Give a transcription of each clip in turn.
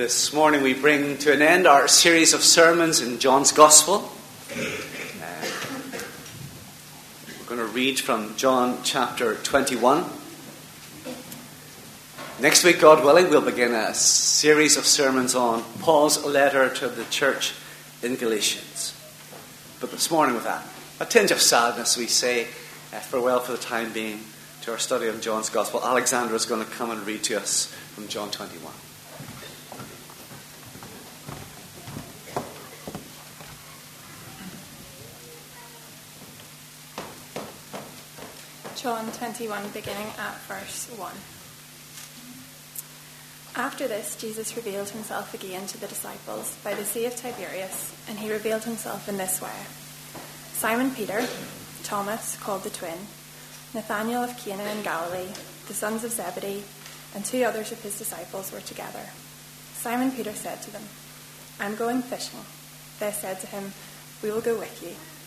This morning we bring to an end our series of sermons in John's Gospel. Uh, we're going to read from John chapter 21. Next week, God willing, we'll begin a series of sermons on Paul's letter to the church in Galatians. But this morning, with a, a tinge of sadness, we say uh, farewell for the time being to our study of John's Gospel. Alexandra is going to come and read to us from John 21. John 21, beginning at verse 1. After this, Jesus revealed himself again to the disciples by the Sea of Tiberias, and he revealed himself in this way Simon Peter, Thomas, called the twin, Nathanael of Cana in Galilee, the sons of Zebedee, and two others of his disciples were together. Simon Peter said to them, I'm going fishing. They said to him, We will go with you.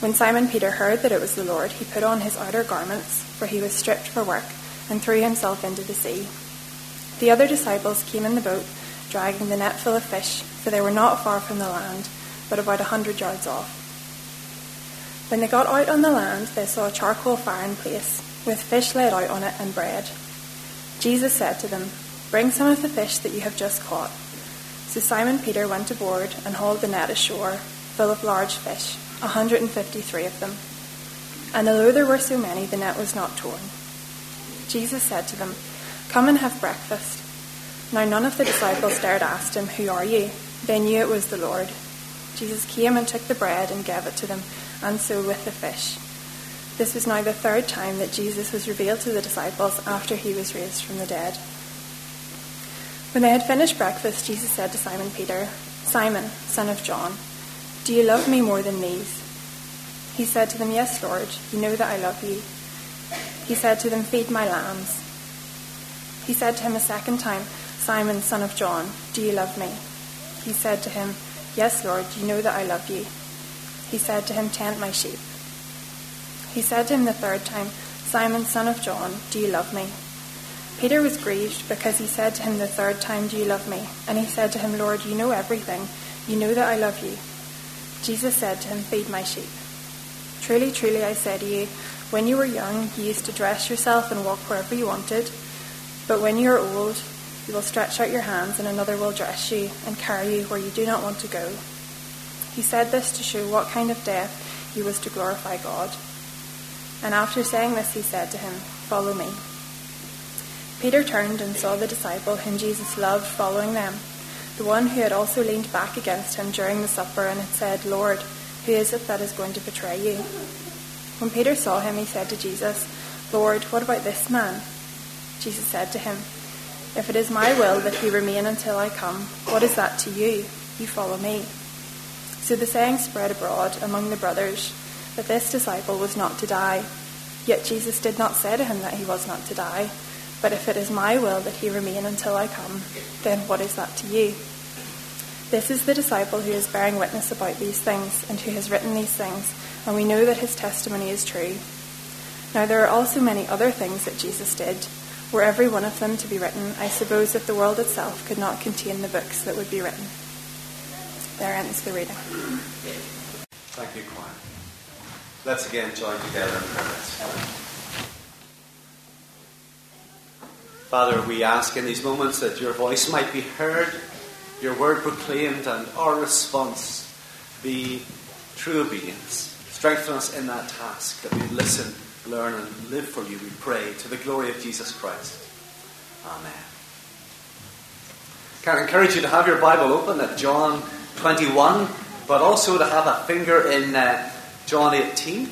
When Simon Peter heard that it was the Lord, he put on his outer garments, for he was stripped for work, and threw himself into the sea. The other disciples came in the boat, dragging the net full of fish, for they were not far from the land, but about a hundred yards off. When they got out on the land, they saw a charcoal fire in place, with fish laid out on it and bread. Jesus said to them, Bring some of the fish that you have just caught. So Simon Peter went aboard and hauled the net ashore, full of large fish 153 of them. And although there were so many, the net was not torn. Jesus said to them, Come and have breakfast. Now none of the disciples dared ask him, Who are you? They knew it was the Lord. Jesus came and took the bread and gave it to them, and so with the fish. This was now the third time that Jesus was revealed to the disciples after he was raised from the dead. When they had finished breakfast, Jesus said to Simon Peter, Simon, son of John, do you love me more than these? He said to them, Yes, Lord, you know that I love you. He said to them, Feed my lambs. He said to him a second time, Simon, son of John, do you love me? He said to him, Yes, Lord, you know that I love you. He said to him, Tend my sheep. He said to him the third time, Simon, son of John, do you love me? Peter was grieved because he said to him the third time, Do you love me? And he said to him, Lord, you know everything. You know that I love you. Jesus said to him, Feed my sheep. Truly, truly, I say to you, when you were young, you used to dress yourself and walk wherever you wanted. But when you are old, you will stretch out your hands, and another will dress you and carry you where you do not want to go. He said this to show what kind of death he was to glorify God. And after saying this, he said to him, Follow me. Peter turned and saw the disciple whom Jesus loved following them the one who had also leaned back against him during the supper and had said, Lord, who is it that is going to betray you? When Peter saw him, he said to Jesus, Lord, what about this man? Jesus said to him, If it is my will that he remain until I come, what is that to you? You follow me. So the saying spread abroad among the brothers that this disciple was not to die. Yet Jesus did not say to him that he was not to die. But if it is my will that he remain until I come, then what is that to you? This is the disciple who is bearing witness about these things and who has written these things, and we know that his testimony is true. Now there are also many other things that Jesus did. Were every one of them to be written, I suppose that the world itself could not contain the books that would be written. There ends the reading. Thank you, choir. Let's again join together in prayer. Father, we ask in these moments that your voice might be heard, your word proclaimed, and our response be true obedience. Strengthen us in that task that we listen, learn, and live for you, we pray, to the glory of Jesus Christ. Amen. Can I encourage you to have your Bible open at John 21, but also to have a finger in uh, John 18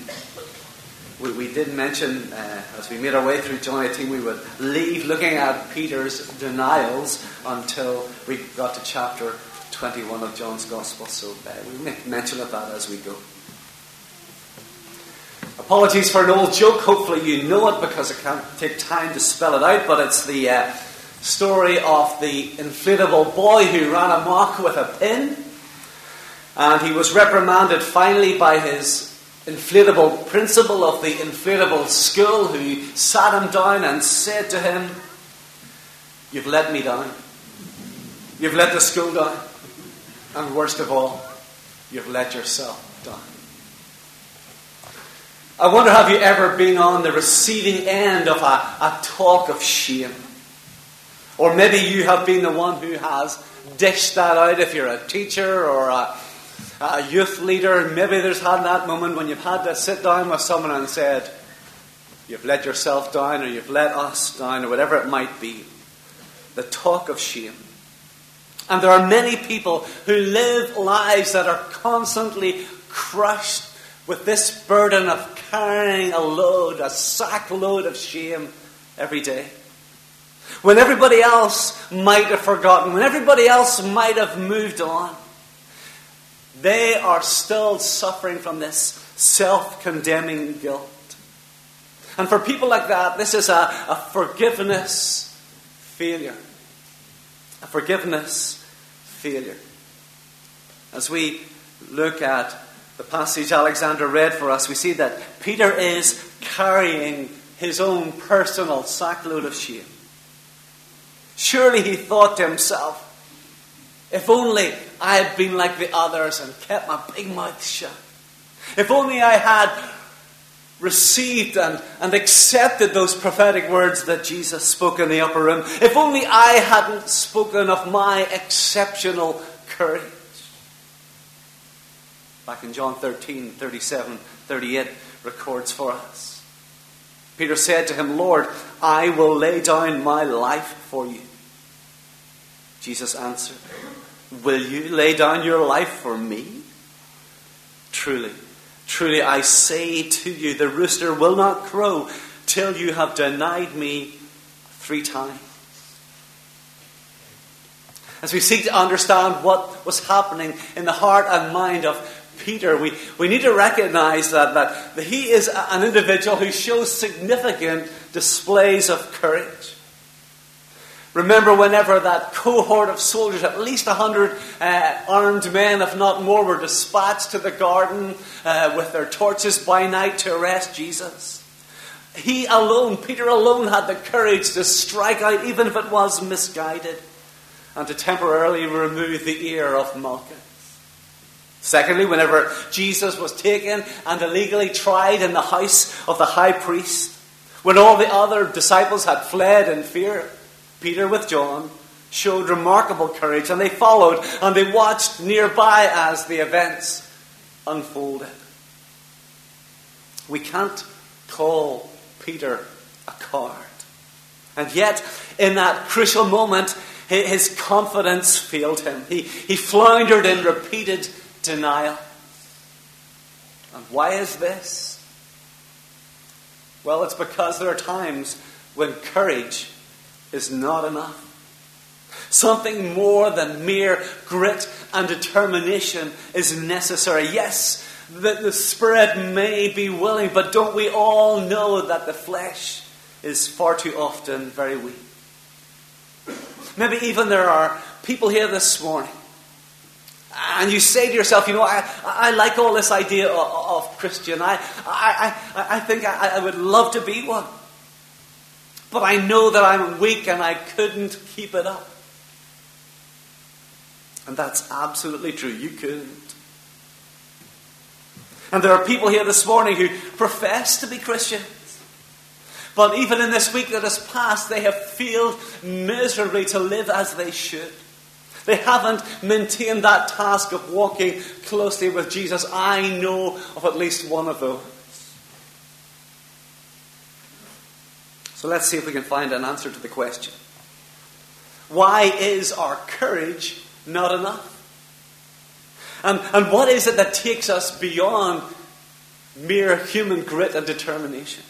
we, we did mention uh, as we made our way through John 18, we would leave looking at Peter's denials until we got to chapter 21 of John's Gospel, so uh, we make mention of that as we go. Apologies for an old joke. Hopefully, you know it because I can't take time to spell it out, but it's the uh, story of the inflatable boy who ran amok with a pin. And he was reprimanded finally by his inflatable principal of the inflatable school who sat him down and said to him, You've let me down. You've let the school down. And worst of all, you've let yourself down. I wonder have you ever been on the receiving end of a, a talk of shame? Or maybe you have been the one who has dished that out if you're a teacher or a, a youth leader. Maybe there's had that moment when you've had to sit down with someone and said, You've let yourself down, or you've let us down, or whatever it might be. The talk of shame. And there are many people who live lives that are constantly crushed with this burden of carrying a load, a sack load of shame every day. When everybody else might have forgotten, when everybody else might have moved on, they are still suffering from this self condemning guilt. And for people like that, this is a, a forgiveness failure. A forgiveness failure. As we look at the passage Alexander read for us, we see that Peter is carrying his own personal sackload of shame. Surely he thought to himself, if only I had been like the others and kept my big mouth shut. If only I had received and, and accepted those prophetic words that Jesus spoke in the upper room. If only I hadn't spoken of my exceptional courage. Back in John 13, 37, 38 records for us. Peter said to him, Lord, I will lay down my life for you. Jesus answered, Will you lay down your life for me? Truly, truly, I say to you, the rooster will not crow till you have denied me three times. As we seek to understand what was happening in the heart and mind of Peter, we, we need to recognize that, that, that he is an individual who shows significant displays of courage. Remember, whenever that cohort of soldiers, at least a hundred uh, armed men, if not more, were dispatched to the garden uh, with their torches by night to arrest Jesus. He alone, Peter alone, had the courage to strike out, even if it was misguided, and to temporarily remove the ear of Malchus. Secondly, whenever Jesus was taken and illegally tried in the house of the high priest, when all the other disciples had fled in fear, Peter with John showed remarkable courage and they followed and they watched nearby as the events unfolded. We can't call Peter a coward. And yet, in that crucial moment, his confidence failed him. He, he floundered in repeated denial. And why is this? Well, it's because there are times when courage is not enough. Something more than mere grit and determination is necessary. Yes, the, the spirit may be willing, but don't we all know that the flesh is far too often very weak? Maybe even there are people here this morning, and you say to yourself, you know, I, I like all this idea of, of Christian. I, I, I, I think I, I would love to be one. But I know that I'm weak and I couldn't keep it up. And that's absolutely true. You couldn't. And there are people here this morning who profess to be Christians. But even in this week that has passed, they have failed miserably to live as they should. They haven't maintained that task of walking closely with Jesus. I know of at least one of those. So let's see if we can find an answer to the question. Why is our courage not enough? And, and what is it that takes us beyond mere human grit and determination?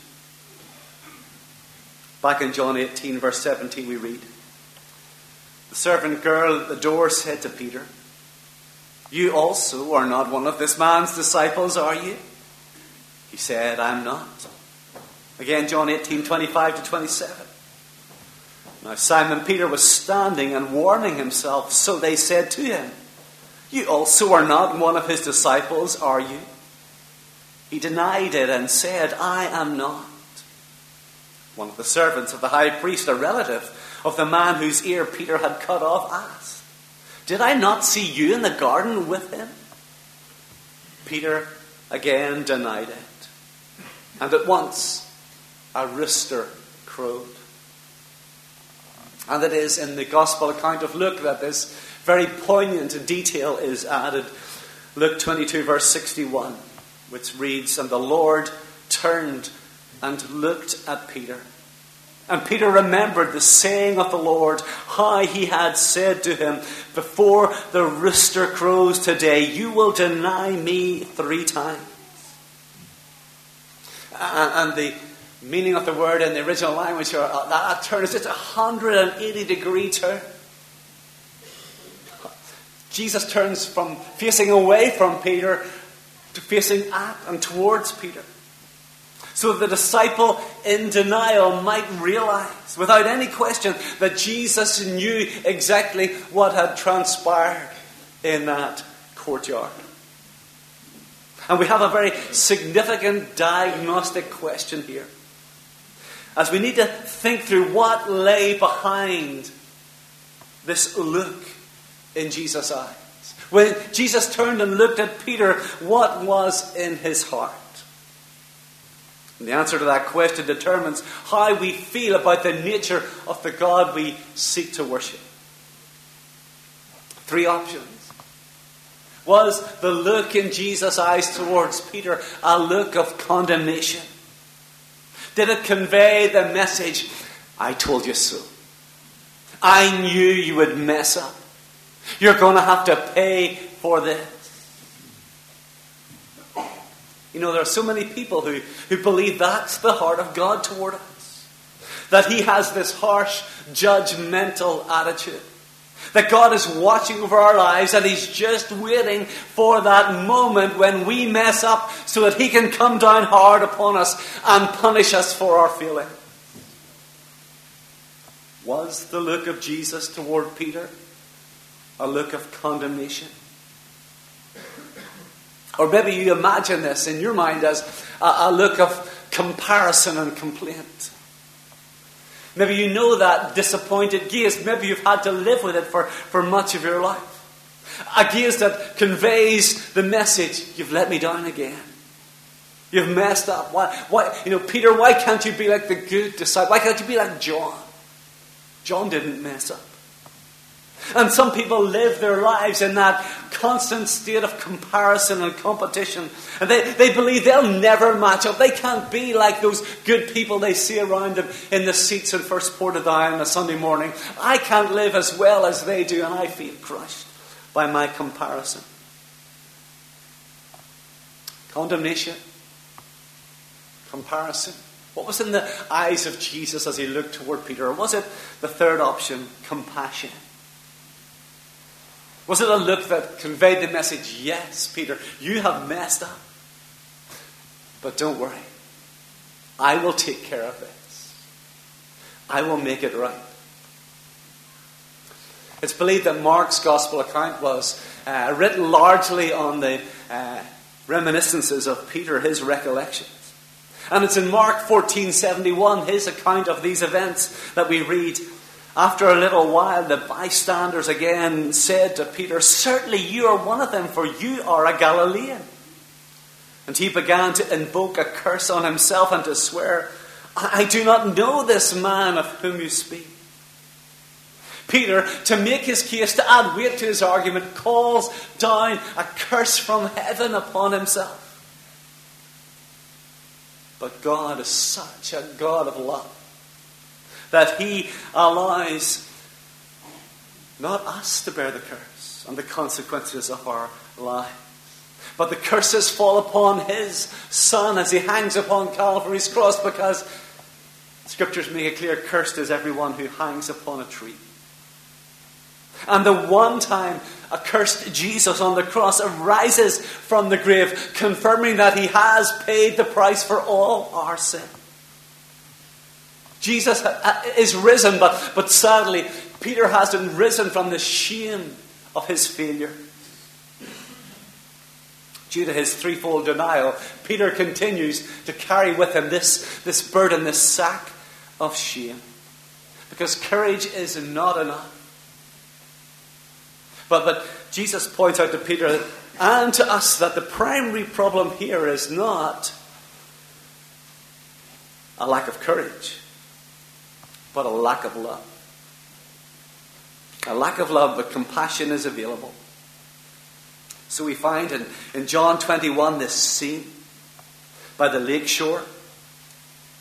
Back in John 18, verse 17, we read The servant girl at the door said to Peter, You also are not one of this man's disciples, are you? He said, I'm not. Again, John 18 25 to 27. Now, Simon Peter was standing and warming himself, so they said to him, You also are not one of his disciples, are you? He denied it and said, I am not. One of the servants of the high priest, a relative of the man whose ear Peter had cut off, asked, Did I not see you in the garden with him? Peter again denied it. And at once a rooster crowed. And it is in the Gospel account of Luke that this very poignant detail is added. Luke 22, verse 61, which reads, And the Lord turned and looked at Peter. And Peter remembered the saying of the Lord, how he had said to him, Before the rooster crows today, you will deny me three times. And the meaning of the word in the original language, or uh, that turn is just a 180 degree turn. Jesus turns from facing away from Peter to facing at and towards Peter. So the disciple in denial might realize, without any question, that Jesus knew exactly what had transpired in that courtyard. And we have a very significant diagnostic question here. As we need to think through what lay behind this look in Jesus' eyes. When Jesus turned and looked at Peter, what was in his heart? And the answer to that question determines how we feel about the nature of the God we seek to worship. Three options. Was the look in Jesus' eyes towards Peter a look of condemnation? Did it convey the message, I told you so? I knew you would mess up. You're going to have to pay for this. You know, there are so many people who, who believe that's the heart of God toward us. That He has this harsh, judgmental attitude. That God is watching over our lives and He's just waiting for that moment when we mess up so that He can come down hard upon us and punish us for our failing. Was the look of Jesus toward Peter a look of condemnation? Or maybe you imagine this in your mind as a, a look of comparison and complaint. Maybe you know that disappointed gaze. Maybe you've had to live with it for, for much of your life. A gaze that conveys the message you've let me down again. You've messed up. Why, why, you know, Peter, why can't you be like the good disciple? Why can't you be like John? John didn't mess up. And some people live their lives in that constant state of comparison and competition. And they, they believe they'll never match up. They can't be like those good people they see around them in the seats in First Port of Portadown on a Sunday morning. I can't live as well as they do, and I feel crushed by my comparison. Condemnation. Comparison. What was in the eyes of Jesus as he looked toward Peter? Or was it the third option, compassion? Was it a look that conveyed the message, yes, Peter, you have messed up. But don't worry. I will take care of this. I will make it right. It's believed that Mark's gospel account was uh, written largely on the uh, reminiscences of Peter, his recollections. And it's in Mark 14:71, his account of these events, that we read, after a little while, the bystanders again said to Peter, Certainly you are one of them, for you are a Galilean. And he began to invoke a curse on himself and to swear, I do not know this man of whom you speak. Peter, to make his case, to add weight to his argument, calls down a curse from heaven upon himself. But God is such a God of love that He allows not us to bear the curse and the consequences of our lives. But the curses fall upon His Son as He hangs upon Calvary's cross because Scriptures make it clear cursed is everyone who hangs upon a tree. And the one time accursed Jesus on the cross arises from the grave, confirming that he has paid the price for all our sin. Jesus uh, uh, is risen, but, but sadly, Peter hasn't risen from the shame of his failure. Due to his threefold denial, Peter continues to carry with him this, this burden, this sack of shame. Because courage is not enough. But, but Jesus points out to Peter and to us that the primary problem here is not a lack of courage, but a lack of love. A lack of love, but compassion is available. So we find in, in John 21 this scene by the lake shore.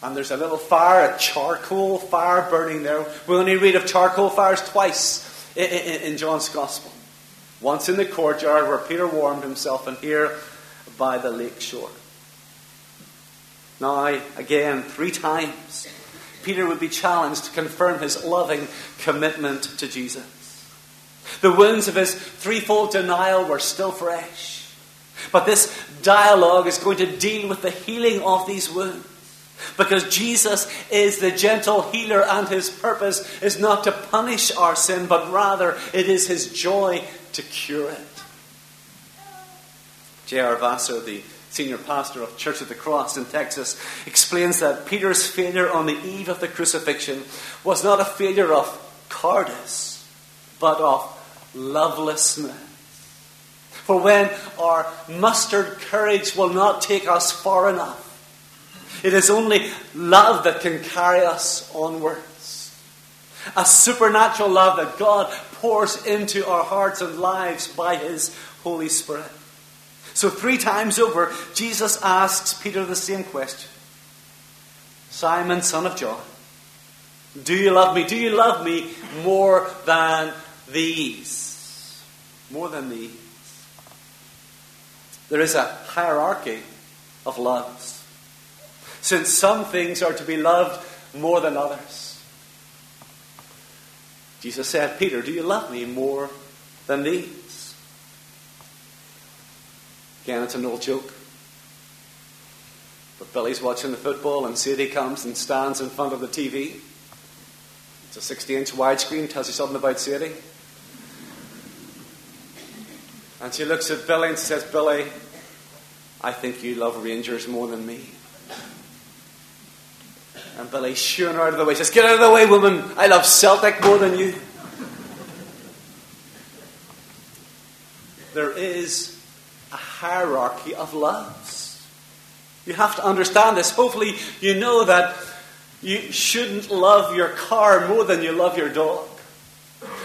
And there's a little fire, a charcoal fire burning there. We only read of charcoal fires twice in, in, in John's Gospel. Once in the courtyard where Peter warmed himself, and here by the lake shore. Now, again, three times, Peter would be challenged to confirm his loving commitment to Jesus. The wounds of his threefold denial were still fresh. But this dialogue is going to deal with the healing of these wounds. Because Jesus is the gentle healer, and his purpose is not to punish our sin, but rather it is his joy to cure it. J.R. Vassar, the senior pastor of Church of the Cross in Texas, explains that Peter's failure on the eve of the crucifixion was not a failure of cowardice, but of lovelessness. For when our mustered courage will not take us far enough, it is only love that can carry us onwards. A supernatural love that God pours into our hearts and lives by His Holy Spirit. So, three times over, Jesus asks Peter the same question Simon, son of John, do you love me? Do you love me more than these? More than these. There is a hierarchy of loves. Since some things are to be loved more than others. Jesus said, Peter, do you love me more than these? Again, it's an old joke. But Billy's watching the football, and Sadie comes and stands in front of the TV. It's a 60 inch widescreen, tells you something about Sadie. And she looks at Billy and says, Billy, I think you love Rangers more than me. And Billy shooing her out of the way says, Get out of the way, woman. I love Celtic more than you. There is hierarchy of loves. You have to understand this. Hopefully, you know that you shouldn't love your car more than you love your dog.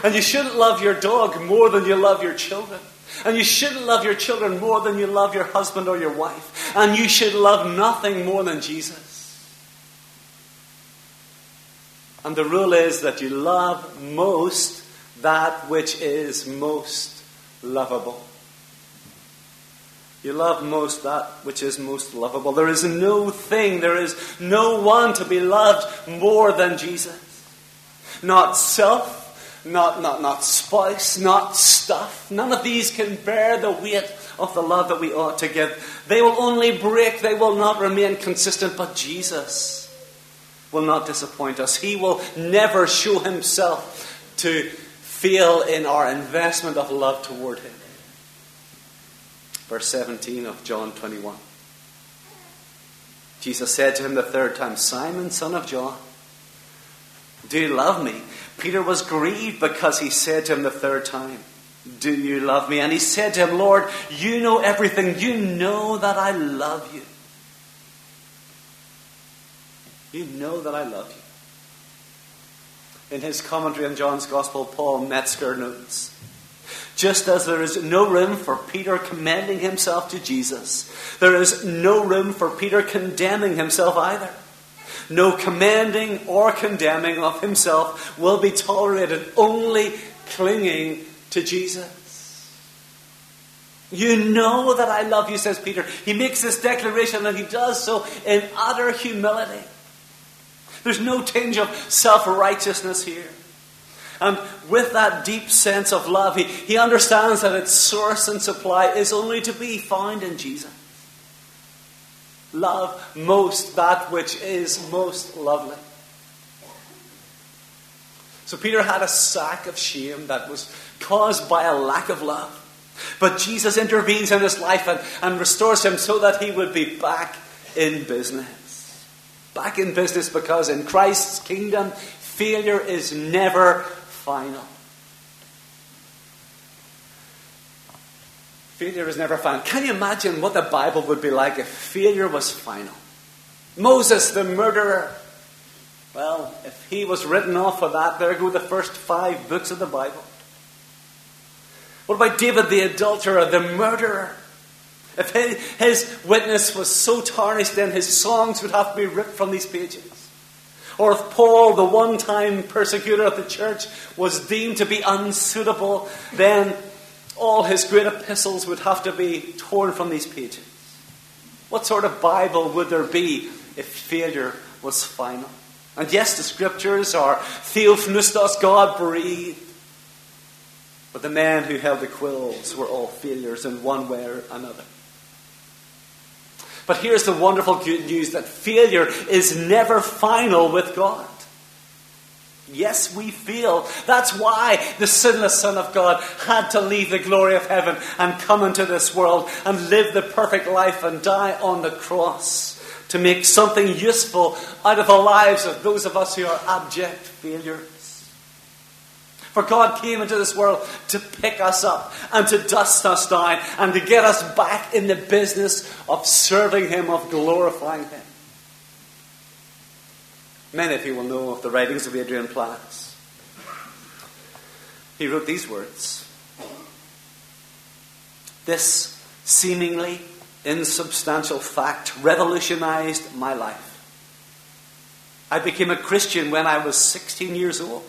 And you shouldn't love your dog more than you love your children. And you shouldn't love your children more than you love your husband or your wife. And you should love nothing more than Jesus. And the rule is that you love most that which is most lovable. You love most that which is most lovable. There is no thing, there is no one to be loved more than Jesus. Not self, not, not, not spouse, not stuff. None of these can bear the weight of the love that we ought to give. They will only break, they will not remain consistent, but Jesus will not disappoint us. He will never show himself to fail in our investment of love toward him. Verse 17 of John 21. Jesus said to him the third time, Simon, son of John, do you love me? Peter was grieved because he said to him the third time, Do you love me? And he said to him, Lord, you know everything. You know that I love you. You know that I love you. In his commentary on John's Gospel, Paul Metzger notes just as there is no room for Peter commending himself to Jesus, there is no room for Peter condemning himself either. No commanding or condemning of himself will be tolerated, only clinging to Jesus. You know that I love you, says Peter. He makes this declaration and he does so in utter humility. There's no tinge of self righteousness here. And with that deep sense of love, he, he understands that its source and supply is only to be found in Jesus. Love most that which is most lovely. So Peter had a sack of shame that was caused by a lack of love. But Jesus intervenes in his life and, and restores him so that he would be back in business. Back in business because in Christ's kingdom, failure is never final. Failure is never final. Can you imagine what the Bible would be like if failure was final? Moses, the murderer, well, if he was written off for that, there go the first five books of the Bible. What about David, the adulterer, the murderer? If his witness was so tarnished, then his songs would have to be ripped from these pages. Or if Paul, the one time persecutor of the church, was deemed to be unsuitable, then all his great epistles would have to be torn from these pages. What sort of Bible would there be if failure was final? And yes, the scriptures are theopneustos, God breathed. But the men who held the quills were all failures in one way or another. But here's the wonderful good news that failure is never final with God. Yes, we fail. That's why the sinless Son of God had to leave the glory of heaven and come into this world and live the perfect life and die on the cross to make something useful out of the lives of those of us who are abject failures. For God came into this world to pick us up and to dust us down and to get us back in the business of serving Him, of glorifying Him. Many of you will know of the writings of Adrian Plass. He wrote these words This seemingly insubstantial fact revolutionized my life. I became a Christian when I was 16 years old.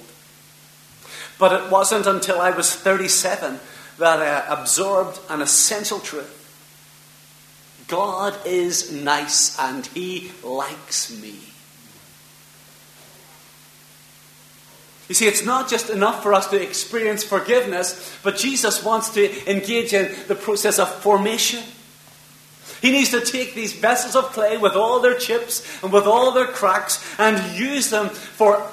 But it wasn't until I was 37 that I absorbed an essential truth. God is nice and He likes me. You see, it's not just enough for us to experience forgiveness, but Jesus wants to engage in the process of formation. He needs to take these vessels of clay with all their chips and with all their cracks and use them for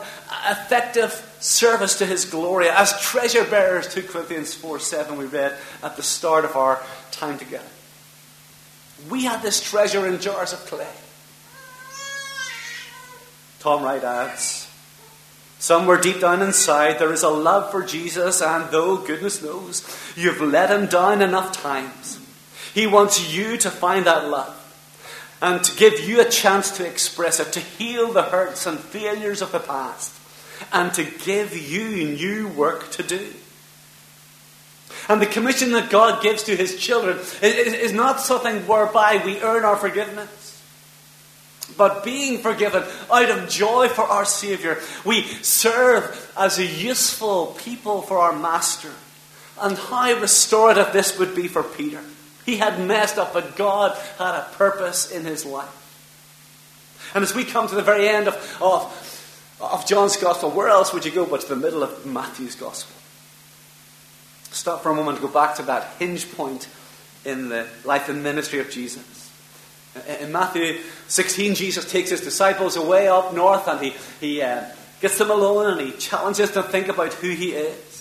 effective service to his glory as treasure bearers, 2 Corinthians 4 7, we read at the start of our time together. We had this treasure in jars of clay. Tom Wright adds, Somewhere deep down inside, there is a love for Jesus, and though, goodness knows, you've let him down enough times, he wants you to find that love and to give you a chance to express it, to heal the hurts and failures of the past, and to give you new work to do. And the commission that God gives to his children is not something whereby we earn our forgiveness. But being forgiven out of joy for our Saviour, we serve as a useful people for our Master. And how restorative this would be for Peter. He had messed up, but God had a purpose in his life. And as we come to the very end of, of, of John's Gospel, where else would you go but to the middle of Matthew's Gospel? Stop for a moment go back to that hinge point in the life and ministry of Jesus. In Matthew 16, Jesus takes his disciples away up north and he, he uh, gets them alone and he challenges them to think about who he is.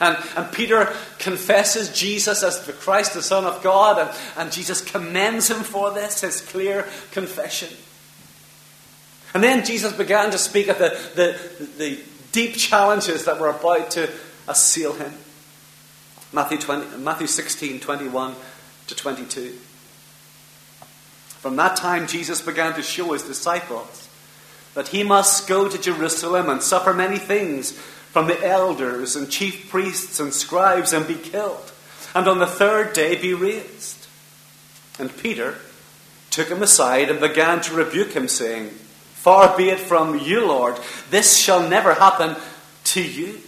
And, and Peter confesses Jesus as the Christ, the Son of God, and, and Jesus commends him for this, his clear confession. And then Jesus began to speak of the, the, the deep challenges that were about to assail him. Matthew, 20, Matthew 16, 21 to 22. From that time, Jesus began to show his disciples that he must go to Jerusalem and suffer many things from the elders and chief priests and scribes and be killed, and on the third day be raised. And Peter took him aside and began to rebuke him, saying, Far be it from you, Lord, this shall never happen to you.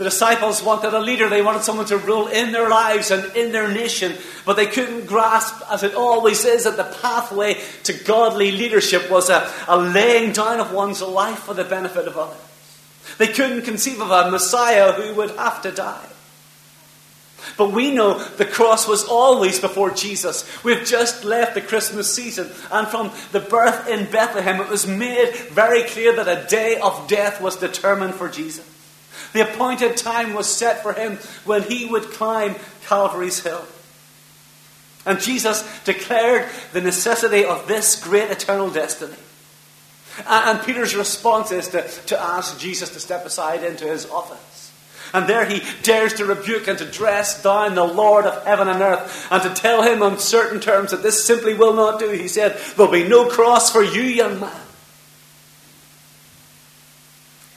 The disciples wanted a leader. They wanted someone to rule in their lives and in their nation. But they couldn't grasp, as it always is, that the pathway to godly leadership was a, a laying down of one's life for the benefit of others. They couldn't conceive of a Messiah who would have to die. But we know the cross was always before Jesus. We've just left the Christmas season, and from the birth in Bethlehem, it was made very clear that a day of death was determined for Jesus. The appointed time was set for him when he would climb Calvary's hill. And Jesus declared the necessity of this great eternal destiny. And Peter's response is to, to ask Jesus to step aside into his office. And there he dares to rebuke and to dress down the Lord of heaven and earth and to tell him on certain terms that this simply will not do. He said, There'll be no cross for you, young man.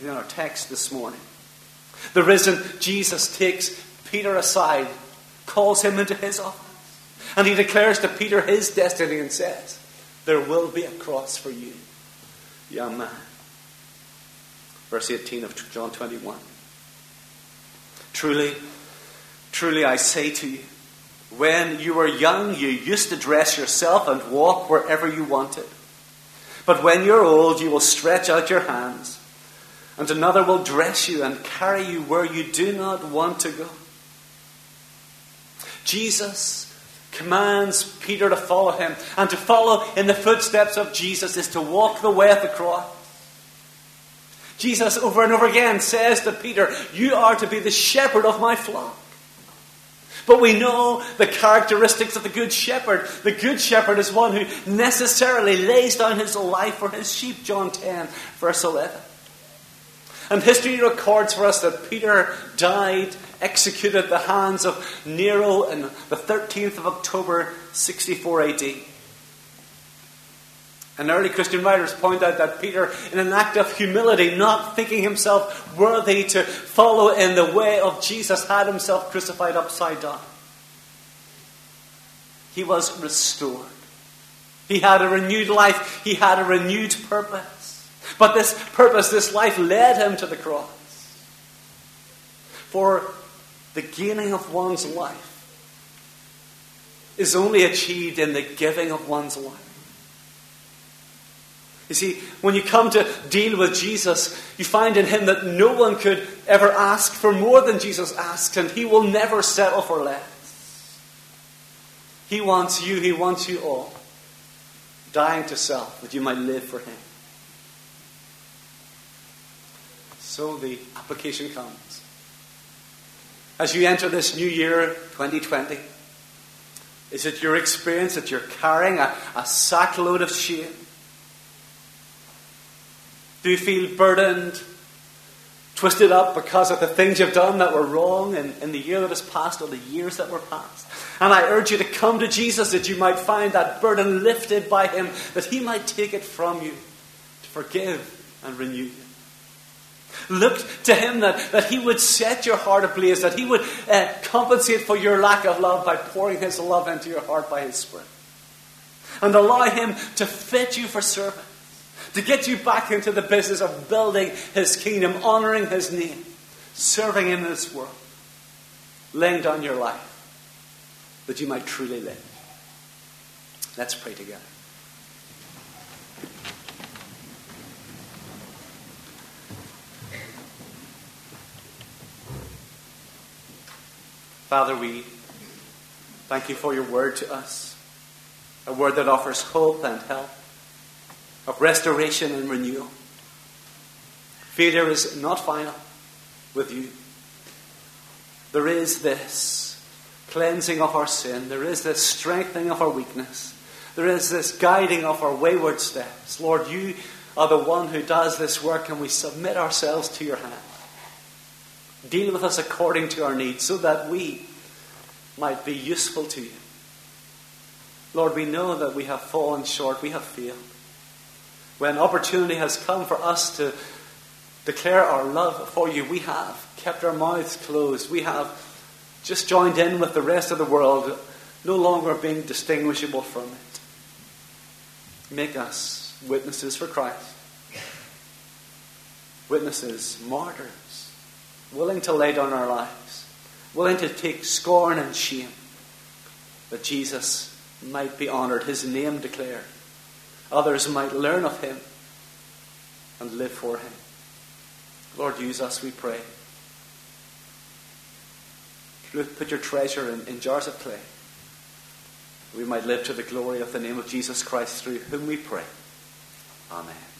In our text this morning, the risen Jesus takes Peter aside, calls him into his office, and he declares to Peter his destiny and says, There will be a cross for you, young man. Verse 18 of John 21. Truly, truly I say to you, when you were young, you used to dress yourself and walk wherever you wanted. But when you're old, you will stretch out your hands and another will dress you and carry you where you do not want to go. Jesus commands Peter to follow him, and to follow in the footsteps of Jesus is to walk the way of the cross. Jesus over and over again says to Peter, You are to be the shepherd of my flock. But we know the characteristics of the Good Shepherd. The Good Shepherd is one who necessarily lays down his life for his sheep, John 10, verse 11. And history records for us that Peter died executed at the hands of Nero on the 13th of October 64 AD. And early Christian writers point out that Peter, in an act of humility, not thinking himself worthy to follow in the way of Jesus, had himself crucified upside down. He was restored. He had a renewed life. He had a renewed purpose. But this purpose, this life, led him to the cross. For the gaining of one's life is only achieved in the giving of one's life. You see, when you come to deal with Jesus, you find in him that no one could ever ask for more than Jesus asks, and he will never settle for less. He wants you, he wants you all, dying to self that you might live for him. So the application comes. As you enter this new year, 2020, is it your experience that you're carrying a, a sackload of shame? Do you feel burdened, twisted up because of the things you've done that were wrong in, in the year that has passed or the years that were past? And I urge you to come to Jesus that you might find that burden lifted by Him, that He might take it from you to forgive and renew you. Look to Him that, that He would set your heart ablaze, that He would uh, compensate for your lack of love by pouring His love into your heart by His Spirit. And allow Him to fit you for service, to get you back into the business of building His kingdom, honoring His name, serving in this world, laying down your life that you might truly live. Let's pray together. Father, we thank you for your word to us, a word that offers hope and help, of restoration and renewal. Failure is not final with you. There is this cleansing of our sin, there is this strengthening of our weakness, there is this guiding of our wayward steps. Lord, you are the one who does this work, and we submit ourselves to your hand. Deal with us according to our needs so that we might be useful to you. Lord, we know that we have fallen short, we have failed. When opportunity has come for us to declare our love for you, we have kept our mouths closed. We have just joined in with the rest of the world, no longer being distinguishable from it. Make us witnesses for Christ, witnesses, martyrs willing to lay down our lives, willing to take scorn and shame, that Jesus might be honoured, his name declared. Others might learn of him and live for him. Lord, use us, we pray. Put your treasure in, in jars of clay. We might live to the glory of the name of Jesus Christ, through whom we pray. Amen.